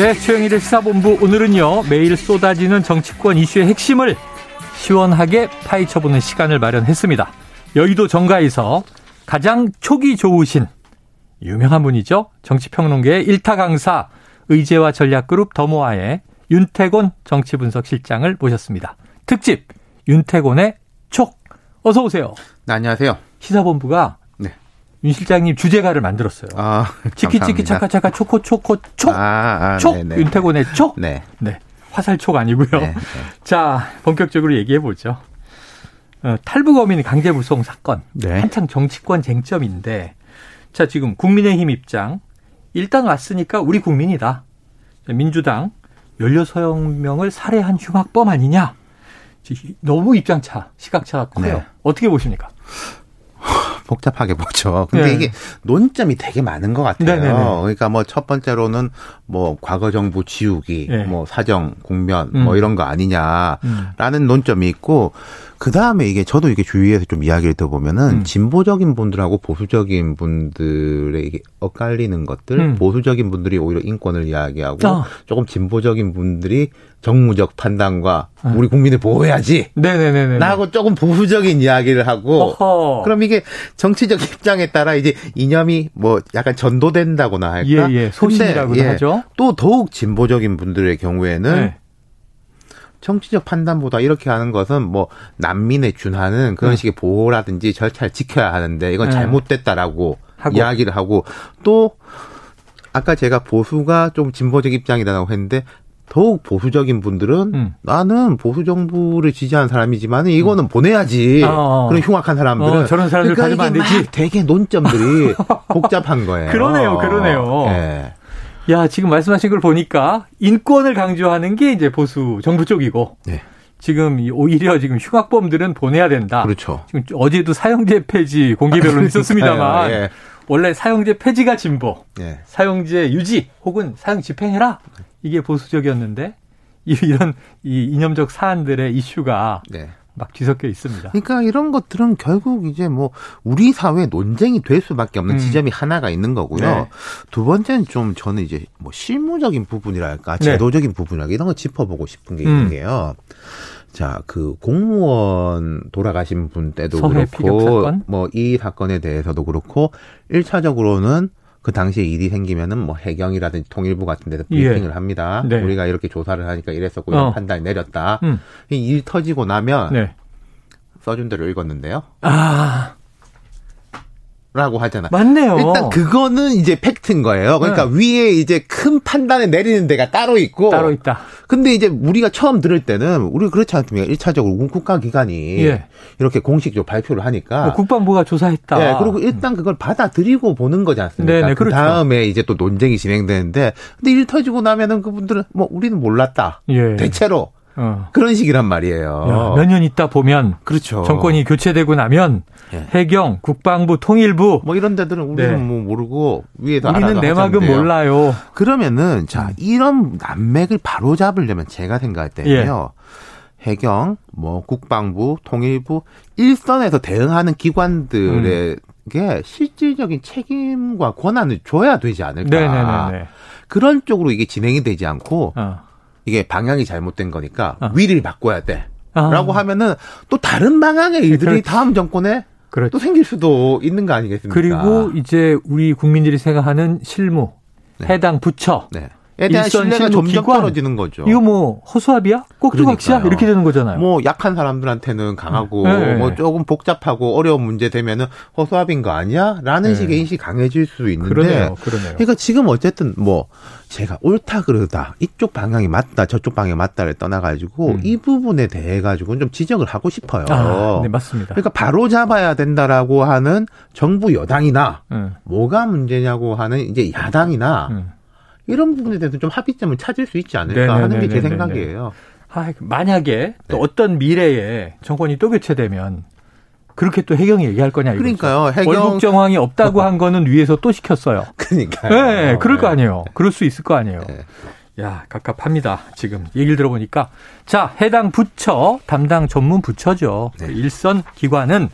네, 최영일의 시사본부 오늘은요. 매일 쏟아지는 정치권 이슈의 핵심을 시원하게 파헤쳐보는 시간을 마련했습니다. 여의도 정가에서 가장 촉이 좋으신 유명한 분이죠. 정치평론계의 일타 강사 의제와 전략그룹 더모아의 윤태곤 정치분석실장을 모셨습니다. 특집 윤태곤의 촉 어서 오세요. 네, 안녕하세요. 시사본부가 네. 윤 실장님 주제가를 만들었어요. 아, 치키치키 차카차카 초코 초코 촉. 아, 아, 촉 네네. 윤태곤의 촉. 네. 네. 화살촉 아니고요. 네, 네. 자, 본격적으로 얘기해 보죠. 어, 탈북어민 강제부송 사건. 네. 한창 정치권 쟁점인데 자, 지금 국민의힘 입장. 일단 왔으니까 우리 국민이다. 자, 민주당 연료소형명을 살해한 흉악범 아니냐? 지- 너무 입장차, 시각차가 커요. 네. 어떻게 보십니까? 복잡하게 보죠. 근데 네. 이게 논점이 되게 많은 것 같아요. 네네네. 그러니까 뭐 첫 번째로는 뭐 과거 정부 지우기, 네. 뭐 사정, 국면, 음. 뭐 이런 거 아니냐라는 음. 논점이 있고 그 다음에 이게 저도 이게 주위에서 좀 이야기를 들어보면은 음. 진보적인 분들하고 보수적인 분들의 이게 엇갈리는 것들, 음. 보수적인 분들이 오히려 인권을 이야기하고 아. 조금 진보적인 분들이 정무적 판단과 아. 우리 국민을 보호해야지. 네네네네. 나하고 조금 보수적인 이야기를 하고 어허. 그럼 이게 정치적 입장에 따라 이제 이념이 뭐 약간 전도된다거나 할까? 예, 예. 소신이라고도 근데, 예, 하죠. 또 더욱 진보적인 분들의 경우에는 네. 정치적 판단보다 이렇게 하는 것은 뭐 난민에 준하는 그런 네. 식의 보호라든지 절차를 지켜야 하는데 이건 네. 잘못됐다라고 하고. 이야기를 하고 또 아까 제가 보수가 좀 진보적 입장이라고 했는데 더욱 보수적인 분들은 음. 나는 보수 정부를 지지하는 사람이지만 이거는 보내야지 어. 그런 흉악한 사람들은 어, 저런 사람들 그러니까 가지면 안 되지. 막 되게 논점들이 복잡한 거예요. 그러네요, 그러네요. 예. 야, 지금 말씀하신 걸 보니까 인권을 강조하는 게 이제 보수 정부 쪽이고 네. 지금 이 오히려 지금 흉악범들은 보내야 된다. 그렇죠. 지금 어제도 사형제 폐지 공개 변론 있었습니다만 예. 원래 사형제 폐지가 진보, 예. 사형제 유지 혹은 사형 집행해라 이게 보수적이었는데 이- 이런 이 이념적 사안들의 이슈가 네. 막 뒤섞여 있습니다. 그러니까 이런 것들은 결국 이제 뭐 우리 사회 논쟁이 될 수밖에 없는 음. 지점이 하나가 있는 거고요. 네. 두 번째는 좀 저는 이제 뭐 실무적인 부분이랄까 네. 제도적인 부분이랄까 이런 거 짚어보고 싶은 게 음. 있는 게요. 자, 그 공무원 돌아가신 분 때도 그렇고? 뭐 이 사건에 대해서도 그렇고 1차적으로는 그 당시에 일이 생기면은 뭐 해경이라든지 통일부 같은 데서 예. 브리핑을 합니다. 네. 우리가 이렇게 조사를 하니까 이랬었고 이런 어. 판단이 내렸다. 음. 이일 터지고 나면 네. 써준 대로 읽었는데요. 아, 라고 하잖아. 맞네요. 일단 그거는 이제 팩트인 거예요. 그러니까 위에 이제 큰 판단을 내리는 데가 따로 있고. 따로 있다. 근데 이제 우리가 처음 들을 때는 우리 그렇지 않습니까? 1차적으로 국가기관이 예. 이렇게 공식적으로 발표를 하니까. 뭐 국방부가 조사했다. 예, 그리고 일단 그걸 받아들이고 보는 거지 않습니까? 네네, 그 그렇죠. 다음에 이제 또 논쟁이 진행되는데, 근데 일 터지고 나면은 그분들은 뭐 우리는 몰랐다. 예. 대체로 어. 그런 식이란 말이에요. 몇 년 있다 보면 그렇죠. 정권이 교체되고 나면 예. 해경, 국방부, 통일부 뭐 이런 데들은 우리는 네. 뭐 모르고 위에서 우리는 내막은. 몰라요. 그러면은 자 이런 난맥을 바로 잡으려면 제가 생각할 때는요. 해경, 뭐 국방부, 통일부 일선에서 대응하는 기관들에게 실질적인 책임과 권한을 줘야 되지 않을까. 네네네네. 그런 쪽으로 이게 진행이 되지 않고 어. 이게 방향이 잘못된 거니까 어. 위를 바꿔야 돼. 아. 라고 하면은 또 다른 방향의 일들이 그렇지. 다음 정권에 그렇죠. 또 생길 수도 있는 거 아니겠습니까? 그리고 이제 우리 국민들이 생각하는 실무, 네. 해당 부처, 네. 에 대한 신뢰가 점점 기관. 떨어지는 거죠. 이거 뭐 허수아비야? 꼭두각시야? 이렇게 되는 거잖아요. 뭐 약한 사람들한테는 강하고 네, 네. 뭐 조금 복잡하고 어려운 문제 되면은 허수아비인 거 아니야? 라는 네. 식의 인식이 강해질 수 있는데 그러네요. 그러네요. 그러니까 지금 어쨌든 뭐 제가 옳다 그러다 이쪽 방향이 맞다 저쪽 방향이 맞다를 떠나가지고 음. 이 부분에 대해 가지고는 좀 지적을 하고 싶어요. 아, 네, 맞습니다. 그러니까 바로 잡아야 된다라고 하는 정부 여당이나 응, 뭐가 문제냐고 하는 이제 야당이나 응. 이런 부분에 대해서 좀 합의점을 찾을 수 있지 않을까 네네네네네. 하는 게 제 생각이에요. 아, 만약에 또 네. 어떤 미래에 정권이 또 교체되면 그렇게 또 해경이 얘기할 거냐 이거죠. 그러니까요. 해경 월북 정황이 없다고 한 거는 위에서 또 시켰어요. 그러니까요. 네, 그럴 거 네. 아니에요. 그럴 수 있을 거 아니에요. 네. 야, 갑갑합니다. 지금 얘기를 들어보니까. 자, 해당 부처, 담당 전문 부처죠. 네. 그 일선 기관은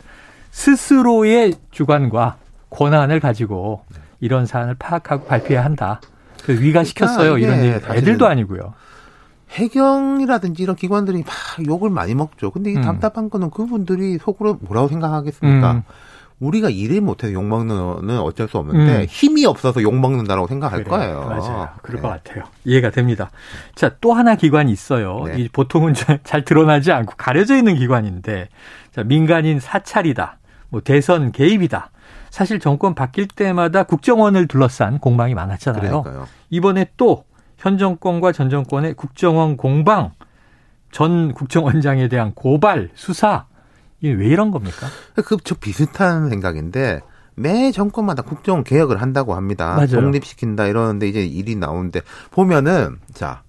스스로의 주관과 권한을 가지고 이런 사안을 파악하고 발표해야 한다. 위가 시켰어요. 그러니까 이런 일. 애들도 아니고요. 해경이라든지 이런 기관들이 막 욕을 많이 먹죠. 근데 이 음. 답답한 거는 그분들이 속으로 뭐라고 생각하겠습니까? 음. 우리가 일을 못해서 욕먹는 어쩔 수 없는데 음. 힘이 없어서 욕먹는다라고 생각할 그래, 거예요. 맞아요. 그럴 네. 것 같아요. 이해가 됩니다. 자, 또 하나 기관이 있어요. 네. 이 보통은 잘 드러나지 않고 가려져 있는 기관인데 자, 민간인 사찰이다. 뭐 대선 개입이다. 사실 정권 바뀔 때마다 국정원을 둘러싼 공방이 많았잖아요. 그러니까요. 이번에 또 현 정권과 전 정권의 국정원 공방, 전 국정원장에 대한 고발, 수사 이게 왜 이런 겁니까? 그저 비슷한 생각인데 매 정권마다 국정원 개혁을 한다고 합니다. 맞아요. 독립시킨다 이러는데 이제 일이 나오는데 보면은 자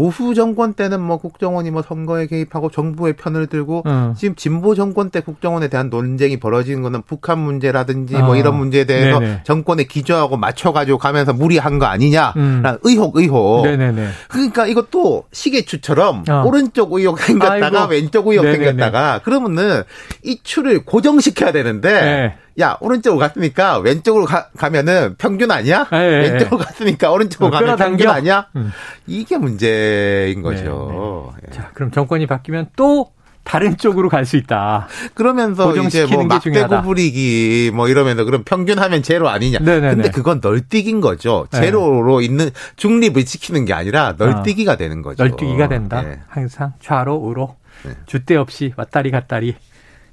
보수 정권 때는 뭐 국정원이 뭐 선거에 개입하고 정부의 편을 들고 어. 지금 진보 정권 때 국정원에 대한 논쟁이 벌어지는 거는 북한 문제라든지 어. 뭐 이런 문제에 대해서 네네. 정권에 기저하고 맞춰가지고 가면서 무리한 거 아니냐라는 음. 의혹 의혹. 네네네. 그러니까 이것도 시계추처럼 어. 오른쪽 의혹 생겼다가 아이고. 왼쪽 의혹 네네네. 생겼다가 그러면은 이 추를 고정시켜야 되는데. 네. 야 오른쪽으로 갔으니까 왼쪽으로 가, 면은 평균 아니야? 네, 왼쪽으로 네. 갔으니까 오른쪽으로 가면 평균 아니야? 음. 이게 문제인 거죠. 네, 네. 자 그럼 정권이 바뀌면 또 다른 쪽으로 갈 수 있다. 그러면서 이제 뭐 막대고 부리기 뭐 이러면서 그럼 평균하면 제로 아니냐. 네네네. 근데 그건 널뛰기인 거죠. 네. 제로로 있는 중립을 지키는 게 아니라 널뛰기가 어. 되는 거죠. 널뛰기가 된다. 네. 항상 좌로 우로 네. 주대 없이 왔다리 갔다리.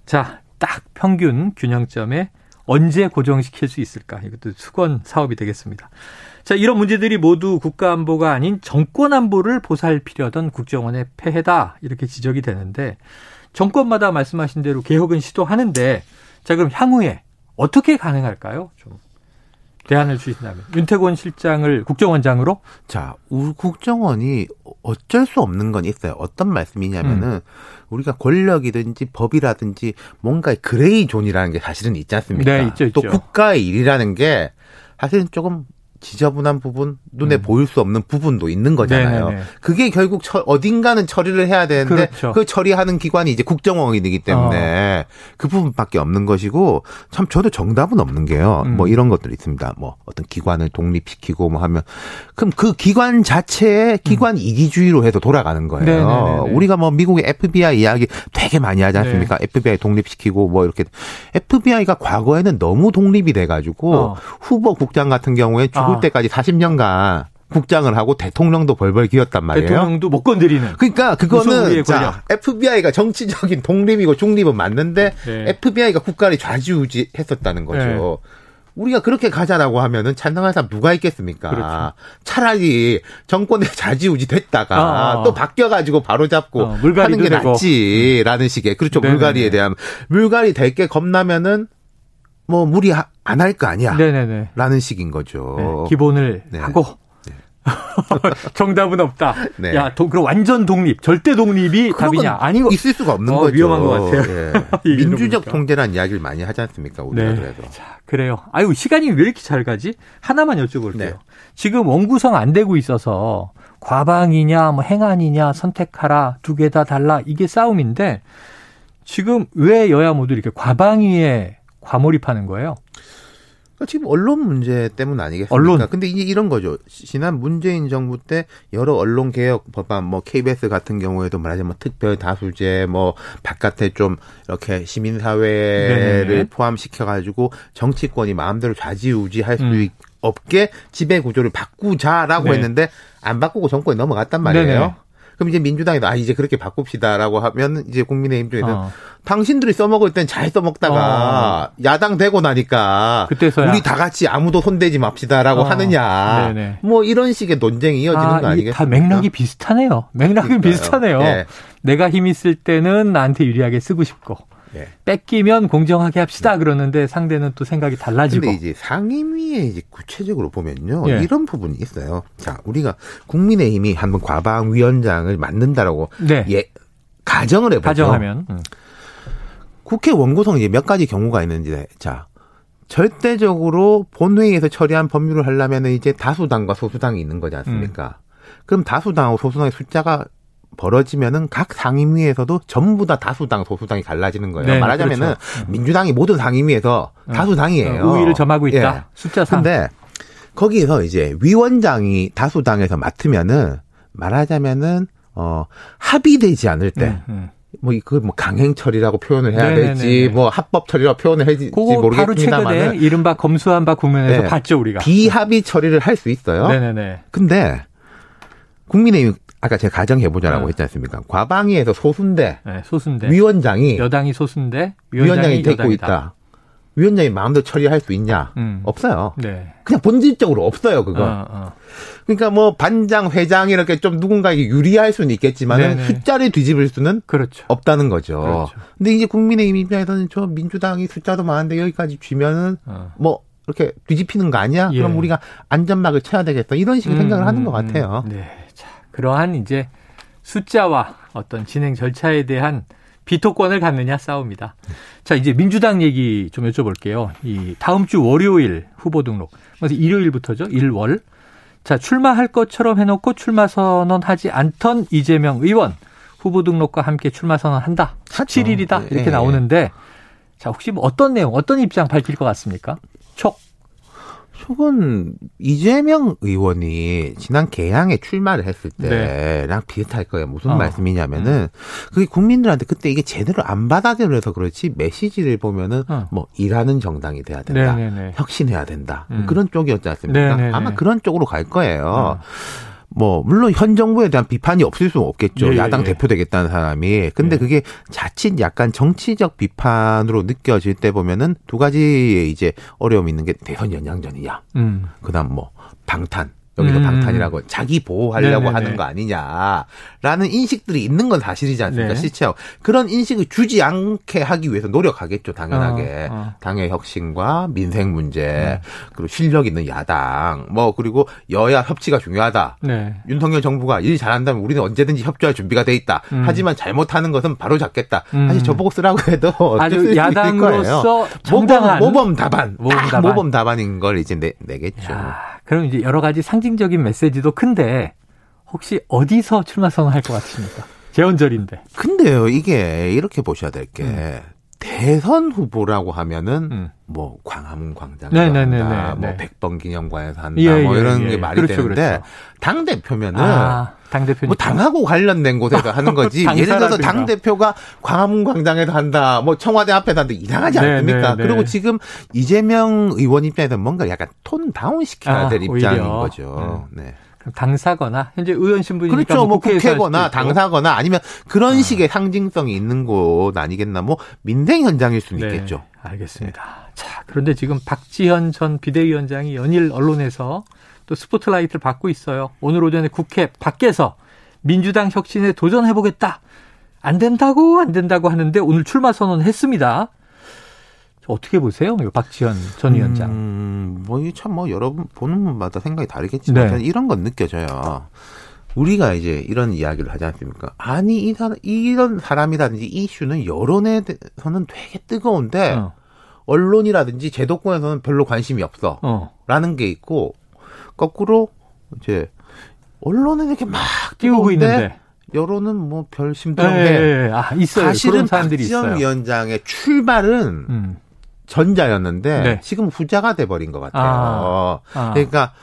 자, 딱 평균 균형점에 언제 고정시킬 수 있을까? 이것도 수건 사업이 되겠습니다. 자, 이런 문제들이 모두 국가 안보가 아닌 정권 안보를 보살피려던 국정원의 폐해다. 이렇게 지적이 되는데 정권마다 말씀하신 대로 개혁은 시도하는데 자, 그럼 향후에 어떻게 가능할까요? 좀 대안을 주신다면 윤태권 실장을 국정원장으로 자, 우리 국정원이 어쩔 수 없는 건 있어요. 어떤 말씀이냐면은 음. 우리가 권력이든지 법이라든지 뭔가 gray zone이라는 게 사실은 있지 않습니까? 네, 있죠, 있죠. 또 국가의 일이라는 게 사실은 조금 지저분한 부분, 눈에 음. 보일 수 없는 부분도 있는 거잖아요. 네네네. 그게 결국 처, 어딘가는 처리를 해야 되는데 그렇죠. 그 처리하는 기관이 이제 국정원이기 때문에 어. 그 부분밖에 없는 것이고 참 저도 정답은 없는 게요. 음. 뭐 이런 것들이 있습니다. 뭐 어떤 기관을 독립시키고 뭐 하면 그럼 그 기관 자체의 기관 음. 이기주의로 해서 돌아가는 거예요. 네네네네. 우리가 뭐 미국의 FBI 이야기 되게 많이 하지 않습니까? 네. FBI 독립시키고 뭐 이렇게 FBI가 과거에는 너무 독립이 돼 가지고 어. 후보 국장 같은 경우에 죽을 아. 때까지 40년간 국장을 하고 대통령도 벌벌 기었단 말이에요. 대통령도 못 건드리는. 그러니까 그거는 자, FBI가 정치적인 독립이고 중립은 맞는데 네. FBI가 국가를 좌지우지했었다는 거죠. 네. 우리가 그렇게 가자라고 하면은 찬성할 사람 누가 있겠습니까? 그렇죠. 차라리 정권에 좌지우지 됐다가 아, 아. 또 바뀌어가지고 바로 잡고 어, 하는 게 되고. 낫지라는 식의 그렇죠 네네네. 물갈이에 대한 물갈이 될 게 겁나면은 뭐 무리 안 할 거 아니야. 네네네. 라는 식인 거죠. 네, 기본을 네. 하고. 네. 정답은 없다. 네. 야, 도, 그럼 완전 독립, 절대 독립이 답이냐? 아니 있을 수가 없는 어, 거죠. 위험한 것 같아요. 예. 민주적 통제라는 이야기를 많이 하지 않습니까? 우리가 네. 그래도. 자, 그래요. 아유, 시간이 왜 이렇게 잘 가지? 하나만 여쭤볼게요. 네. 지금 원구성 안 되고 있어서 과방이냐, 뭐 행안이냐 선택하라 두 개 다 달라 이게 싸움인데 지금 왜 여야 모두 이렇게 과방위에 과몰입하는 거예요. 그러니까 지금 언론 문제 때문 아니겠습니까? 언론. 근데 이제 이런 거죠. 지난 문재인 정부 때 여러 언론 개혁 법안, 뭐 KBS 같은 경우에도 말하자면 특별 다수제, 뭐 바깥에 좀 이렇게 시민 사회를 네. 포함시켜 가지고 정치권이 마음대로 좌지우지할 수 음. 없게 지배 구조를 바꾸자라고 네. 했는데 안 바꾸고 정권이 넘어갔단 말이에요. 네네. 그럼 이제 민주당이도 아 이제 그렇게 바꿉시다라고 하면 이제 국민의힘 쪽에는 어. 당신들이 써먹을 땐 잘 써먹다가 어. 야당 되고 나니까 그때서야. 우리 다 같이 아무도 손대지 맙시다라고 어. 하느냐 네네. 뭐 이런 식의 논쟁이 이어지는 아, 거 아니겠습니까? 다 맥락이 비슷하네요. 맥락이 그러니까요. 비슷하네요. 네. 내가 힘 있을 때는 나한테 유리하게 쓰고 싶고 예. 뺏기면 공정하게 합시다 네. 그러는데 상대는 또 생각이 달라지고. 근데 이제 상임위에 이제 구체적으로 보면요. 예. 이런 부분이 있어요. 자, 우리가 국민의힘이 한번 과방위원장을 만든다라고 네. 예, 가정을 해보죠. 가정하면. 음. 국회 원구성 이제 몇 가지 경우가 있는지 자. 절대적으로 본회의에서 처리한 법률을 하려면 이제 다수당과 소수당이 있는 거지 않습니까? 음. 그럼 다수당하고 소수당의 숫자가 벌어지면은 각 상임위에서도 전부 다 다수당 소수당이 갈라지는 거예요. 네, 말하자면은 그렇죠. 민주당이 모든 상임위에서 어. 다수당이에요. 우위를 점하고 있다. 예. 숫자상. 근데 거기에서 이제 위원장이 다수당에서 맡으면은 말하자면은 어 합의되지 않을 때 음, 음. 뭐, 그, 뭐, 강행 처리라고 표현을 해야 네네네. 될지, 뭐, 합법 처리라고 표현을 해야 될지 모르겠습니다만. 바로 최근에 이른바 검수한 바 국면에서 네. 봤죠, 우리가. 비합의 처리를 할 수 있어요. 네네네. 근데, 국민의힘, 아까 제가 가정해보자라고 네. 했지 않습니까? 과방위에서 소수인데. 네, 소수인데. 위원장이. 여당이 소수인데. 위원장이, 위원장이 되고 있다. 위원장이 마음대로 처리할 수 있냐? 음. 없어요. 네. 그냥 본질적으로 없어요, 그거. 어, 어. 그러니까 뭐 반장, 회장 이렇게 좀 누군가에게 유리할 수는 있겠지만 숫자를 뒤집을 수는 그렇죠. 없다는 거죠. 그렇죠. 근데 이제 국민의힘 입장에서는 저 민주당이 숫자도 많은데 여기까지 쥐면은 어. 뭐 이렇게 뒤집히는 거 아니야? 예. 그럼 우리가 안전막을 쳐야 되겠다. 이런 식의 음, 생각을 하는 것 음, 음. 같아요. 네. 자, 그러한 이제 숫자와 어떤 진행 절차에 대한 비토권을 갖느냐 싸웁니다. 자, 이제 민주당 얘기 좀 여쭤볼게요. 이 다음 주 월요일 후보 등록. 그래서 일요일부터죠. 1월. 자, 출마할 것처럼 해놓고 출마 선언하지 않던 이재명 의원 후보 등록과 함께 출마 선언한다. 17일이다. 이렇게 네. 나오는데 자, 혹시 뭐 어떤 내용, 어떤 입장 밝힐 것 같습니까? 촉. 저건 이재명 의원이 지난 개항에 출마를 했을 네. 때랑 네. 비슷할 거예요. 무슨 어. 말씀이냐면은 음. 그게 국민들한테 그때 이게 제대로 안 받아들여서 그렇지 메시지를 보면은 어. 뭐 일하는 정당이 돼야 된다. 네네네. 네, 네. 혁신해야 된다. 음. 그런 쪽이었지 않습니까? 네네네. 아마 그런 쪽으로 갈 거예요. 어. 뭐 물론 현 정부에 대한 비판이 없을 수는 없겠죠. 예, 야당 예. 대표 되겠다는 사람이. 근데 예. 그게 자칫 약간 정치적 비판으로 느껴질 때 보면은 두 가지의 이제 어려움이 있는 게 대선 연장전이냐. 음. 그다음 뭐 방탄 여기서 음. 방탄이라고 자기 보호하려고 네네네. 하는 거 아니냐라는 인식들이 있는 건 사실이지 않습니까? 네. 시체하고 그런 인식을 주지 않게 하기 위해서 노력하겠죠, 당연하게. 어, 어. 당의 혁신과 민생 문제 네. 그리고 실력 있는 야당 뭐 그리고 여야 협치가 중요하다. 네. 윤석열 정부가 일 잘한다면 우리는 언제든지 협조할 준비가 돼 있다. 음. 하지만 잘못하는 것은 바로 잡겠다. 음. 사실 저보고 쓰라고 해도 아주 야당으로서 모범, 모범 답안, 모범 답안. 모범 답안인 걸 이제 내, 내겠죠. 야. 그럼 이제 여러 가지 상징적인 메시지도 큰데 혹시 어디서 출마 선언할 것 같습니까? 재헌절인데. 근데요, 이게 이렇게 보셔야 될게 음. 대선 후보라고 하면은 음. 뭐 광화문 광장에서 네네네네. 한다, 뭐 네. 백번 기념관에서 한다, 예, 뭐 예, 이런 예, 게 말이 그렇죠, 되는데 그렇죠. 당 대표면은 아, 당 대표 뭐 당하고 관련된 곳에서 하는 거지. 예를 들어서 당 대표가 광화문 광장에서 한다, 뭐 청와대 앞에서 한다 이상하지 네, 않습니까? 네, 네. 그리고 지금 이재명 의원 입장에서 뭔가 약간 톤 다운 시켜야 아, 될 입장인 오히려. 거죠. 음. 네. 당사거나 현재 의원 신분이니까 그렇죠. 뭐, 뭐 국회거나 당사거나 아니면 그런 아. 식의 상징성이 있는 곳 아니겠나. 뭐 민생 현장일 수는 네, 있겠죠. 알겠습니다. 네. 자, 그런데 지금 박지현 전 비대위원장이 연일 언론에서 또 스포트라이트를 받고 있어요. 오늘 오전에 국회 밖에서 민주당 혁신에 도전해보겠다. 안 된다고 안 된다고 하는데 오늘 출마 선언했습니다. 어떻게 보세요? 박지현 전 위원장. 음, 뭐, 참, 뭐, 여러분, 보는 분마다 생각이 다르겠지만, 네. 이런 건 느껴져요. 우리가 이제 이런 이야기를 하지 않습니까? 아니, 이 사람, 이런 사람이라든지 이슈는 여론에서는 되게 뜨거운데, 어. 언론이라든지 제도권에서는 별로 관심이 없어. 어. 라는 게 있고, 거꾸로, 이제, 언론은 이렇게 막 띄우고 있는데, 여론은 뭐 별 심드렁해. 네, 네, 아, 있어요. 사실은 박지원 위원장의 출발은 음. 전자였는데 네. 지금 후자가 돼버린 것 같아요. 아, 아. 그러니까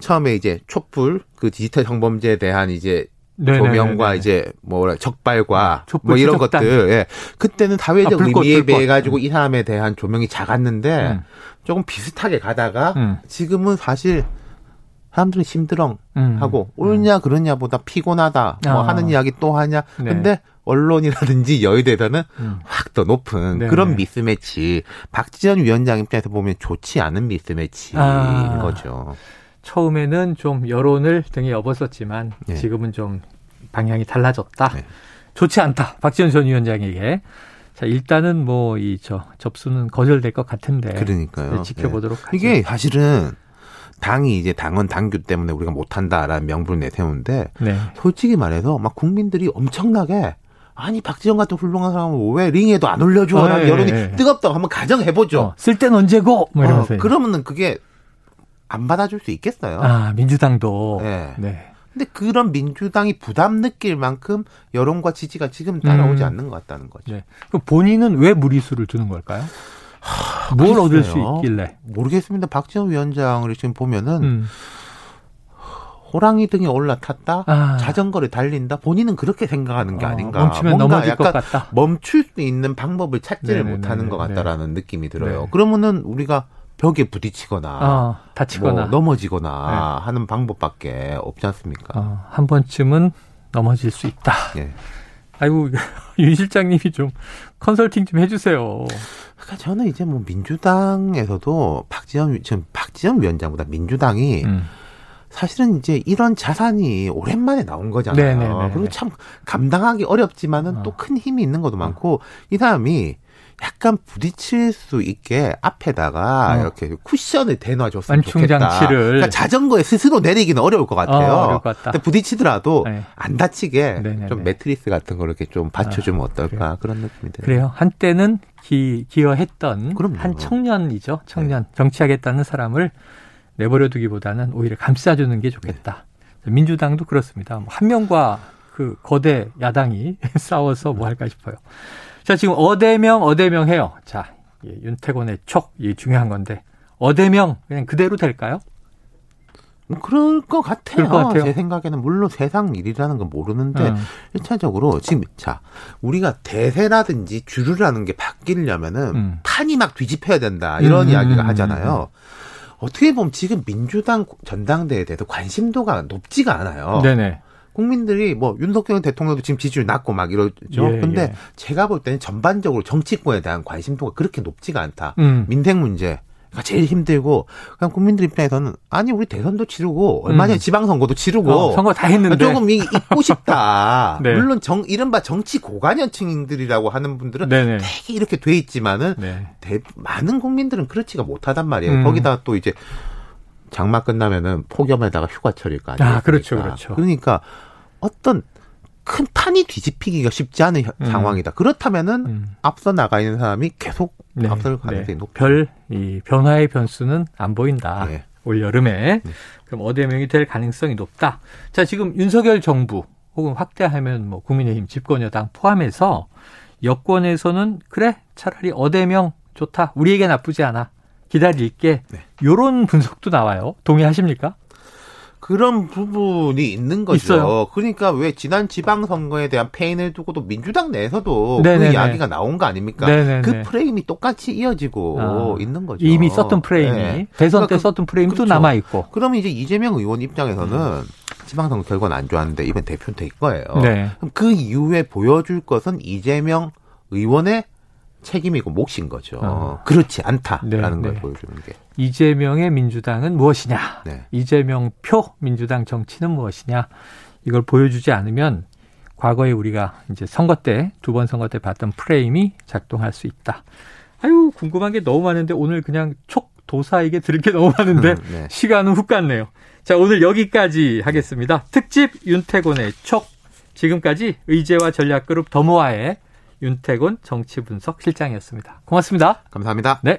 처음에 이제 촛불 그 디지털 성범죄에 대한 이제 네네네네. 조명과 이제 뭐라 적발과 뭐 이런 수적단. 것들 예. 그때는 사회적 아, 의미에 비해 가지고 이 사람에 대한 조명이 작았는데 음. 조금 비슷하게 가다가 음. 지금은 사실 사람들은 심드렁 음. 하고 옳냐 그러냐보다 피곤하다 뭐 아. 하는 이야기 또 하냐 네. 근데 언론이라든지 여의도에서는 음. 확더 높은 네네. 그런 미스매치. 박지원 위원장 입장에서 보면 좋지 않은 미스매치인 아. 거죠. 처음에는 좀 여론을 등에 업었었지만 네. 지금은 좀 방향이 달라졌다. 네. 좋지 않다. 박지원 전 위원장에게. 자, 일단은 뭐 이 저 접수는 거절될 것 같은데. 그러니까요. 네, 지켜보도록 네. 하죠. 이게 사실은 당이 이제 당원 당규 때문에 우리가 못한다라는 명분을 내세우는데 네. 솔직히 말해서 막 국민들이 엄청나게 아니 박지원 같은 훌륭한 사람은 왜 링에도 안 올려줘? 어, 네, 여론이 네. 뜨겁다고 한번 가정해보죠. 어, 쓸땐 언제고? 뭐 이러면서. 어, 그러면은 그게 안 받아줄 수 있겠어요. 아 민주당도. 네. 네. 근데 그런 민주당이 부담 느낄 만큼 여론과 지지가 지금 따라오지 음. 않는 것 같다는 거죠. 네. 그럼 본인은 왜 무리수를 두는 걸까요? 하, 뭘 글쎄요. 얻을 수 있길래? 모르겠습니다. 박지원 위원장을 지금 보면은 음. 호랑이 등에 올라탔다, 아. 자전거를 달린다. 본인은 그렇게 생각하는 게 어, 아닌가. 멈추면 넘어질 것 같다. 멈출 수 있는 방법을 찾지를 네네네네. 못하는 것 같다라는 느낌이 들어요. 네. 그러면은 우리가 벽에 부딪히거나 어, 다치거나 뭐 넘어지거나 네. 하는 방법밖에 없지 않습니까? 어, 한 번쯤은 넘어질 수 있다. 예. 아이고 윤 실장님이 좀 컨설팅 좀 해주세요. 그러니까 저는 이제 뭐 민주당에서도 박지원 지금 박지원 위원장보다 민주당이 음. 사실은 이제 이런 자산이 오랜만에 나온 거잖아요. 네네네. 그리고 참 감당하기 어렵지만은 어. 또큰 힘이 있는 것도 많고 어. 이 사람이 약간 부딪힐 수 있게 앞에다가 어. 이렇게 쿠션을 대놔줬으면 좋겠다. 장치를 그러니까 자전거에 스스로 내리기는 어려울 것 같아요. 어, 어려울 것 같다. 근데 부딪히더라도 네. 안 다치게 네네네. 좀 매트리스 같은 거 이렇게 좀 받쳐주면 아, 어떨까 그래요. 그런 느낌이 들어요. 그래요. 한때는 기, 기여했던 그럼요. 한 청년이죠. 청년 네. 정치하겠다는 사람을 내버려두기보다는 오히려 감싸주는 게 좋겠다. 네. 민주당도 그렇습니다. 뭐한 명과 그 거대 야당이 싸워서 뭐 할까 싶어요. 자, 지금 어대명, 어대명 해요. 자, 예, 윤태곤의 촉, 이 중요한 건데. 어대명, 그냥 그대로 될까요? 그럴 것 같아요. 것 같아요. 제 생각에는 물론 세상 일이라는 건 모르는데 음. 1차적으로 지금 자 우리가 대세라든지 주류라는 게 바뀌려면은 음. 판이 막 뒤집혀야 된다 이런 음. 이야기가 하잖아요. 어떻게 보면 지금 민주당 전당대회에 대해서 관심도가 높지가 않아요. 네네. 국민들이 뭐 윤석열 대통령도 지금 지지율 낮고 막 이러죠. 예, 근데 예. 제가 볼 때는 전반적으로 정치권에 대한 관심도가 그렇게 높지가 않다. 음. 민생 문제. 가 제일 힘들고 그냥 국민들 입장에서는 아니 우리 대선도 치르고 얼마 전에 음. 지방선거도 치르고 어, 선거 다 했는데 조금 잊고 싶다. 네. 물론 정 이른바 정치 고관여층들이라고 하는 분들은 네네. 되게 이렇게 돼 있지만은 네. 대, 많은 국민들은 그렇지가 못하단 말이에요. 음. 거기다 또 이제 장마 끝나면은 폭염에다가 휴가철일 거 아니에요. 아, 그렇죠, 그렇죠. 그러니까 어떤 큰 판이 뒤집히기가 쉽지 않은 음. 상황이다. 그렇다면은 음. 앞서 나가 있는 사람이 계속 네, 앞설 가능성이 네. 높다. 별, 이 변화의 변수는 안 보인다. 네. 올 여름에. 네. 그럼 어대명이 될 가능성이 높다. 자, 지금 윤석열 정부 혹은 확대하면 뭐 국민의힘 집권여당 포함해서 여권에서는 그래 차라리 어대명 좋다. 우리에게 나쁘지 않아. 기다릴게. 네. 요런 분석도 나와요. 동의하십니까? 그런 부분이 있는 거죠. 있어요. 그러니까 왜 지난 지방선거에 대한 페인을 두고도 민주당 내에서도 그 네네네. 그 이야기가 나온 거 아닙니까? 네네네. 그 프레임이 똑같이 이어지고 아, 있는 거죠. 이미 썼던 프레임이 네. 대선 그러니까 때 그, 썼던 프레임도 그렇죠. 남아 있고. 그러면 이제 이재명 의원 입장에서는 음. 지방선거 결과는 안 좋았는데 이번 대표 될 거예요. 네. 그럼 그 이후에 보여줄 것은 이재명 의원의 책임이고 몫인 거죠. 어. 그렇지 않다라는 네, 걸 네. 보여주는 게. 이재명의 민주당은 무엇이냐? 네. 이재명 표 민주당 정치는 무엇이냐? 이걸 보여주지 않으면 과거에 우리가 이제 선거 때 두 번 선거 때 봤던 프레임이 작동할 수 있다. 아유 궁금한 게 너무 많은데 오늘 그냥 촉 도사에게 들을 게 너무 많은데 네. 시간은 훅 갔네요. 자 오늘 여기까지 하겠습니다. 특집 윤태곤의 촉 지금까지 의제와 전략그룹 더모아의 윤태곤 정치분석 실장이었습니다. 고맙습니다. 감사합니다. 네.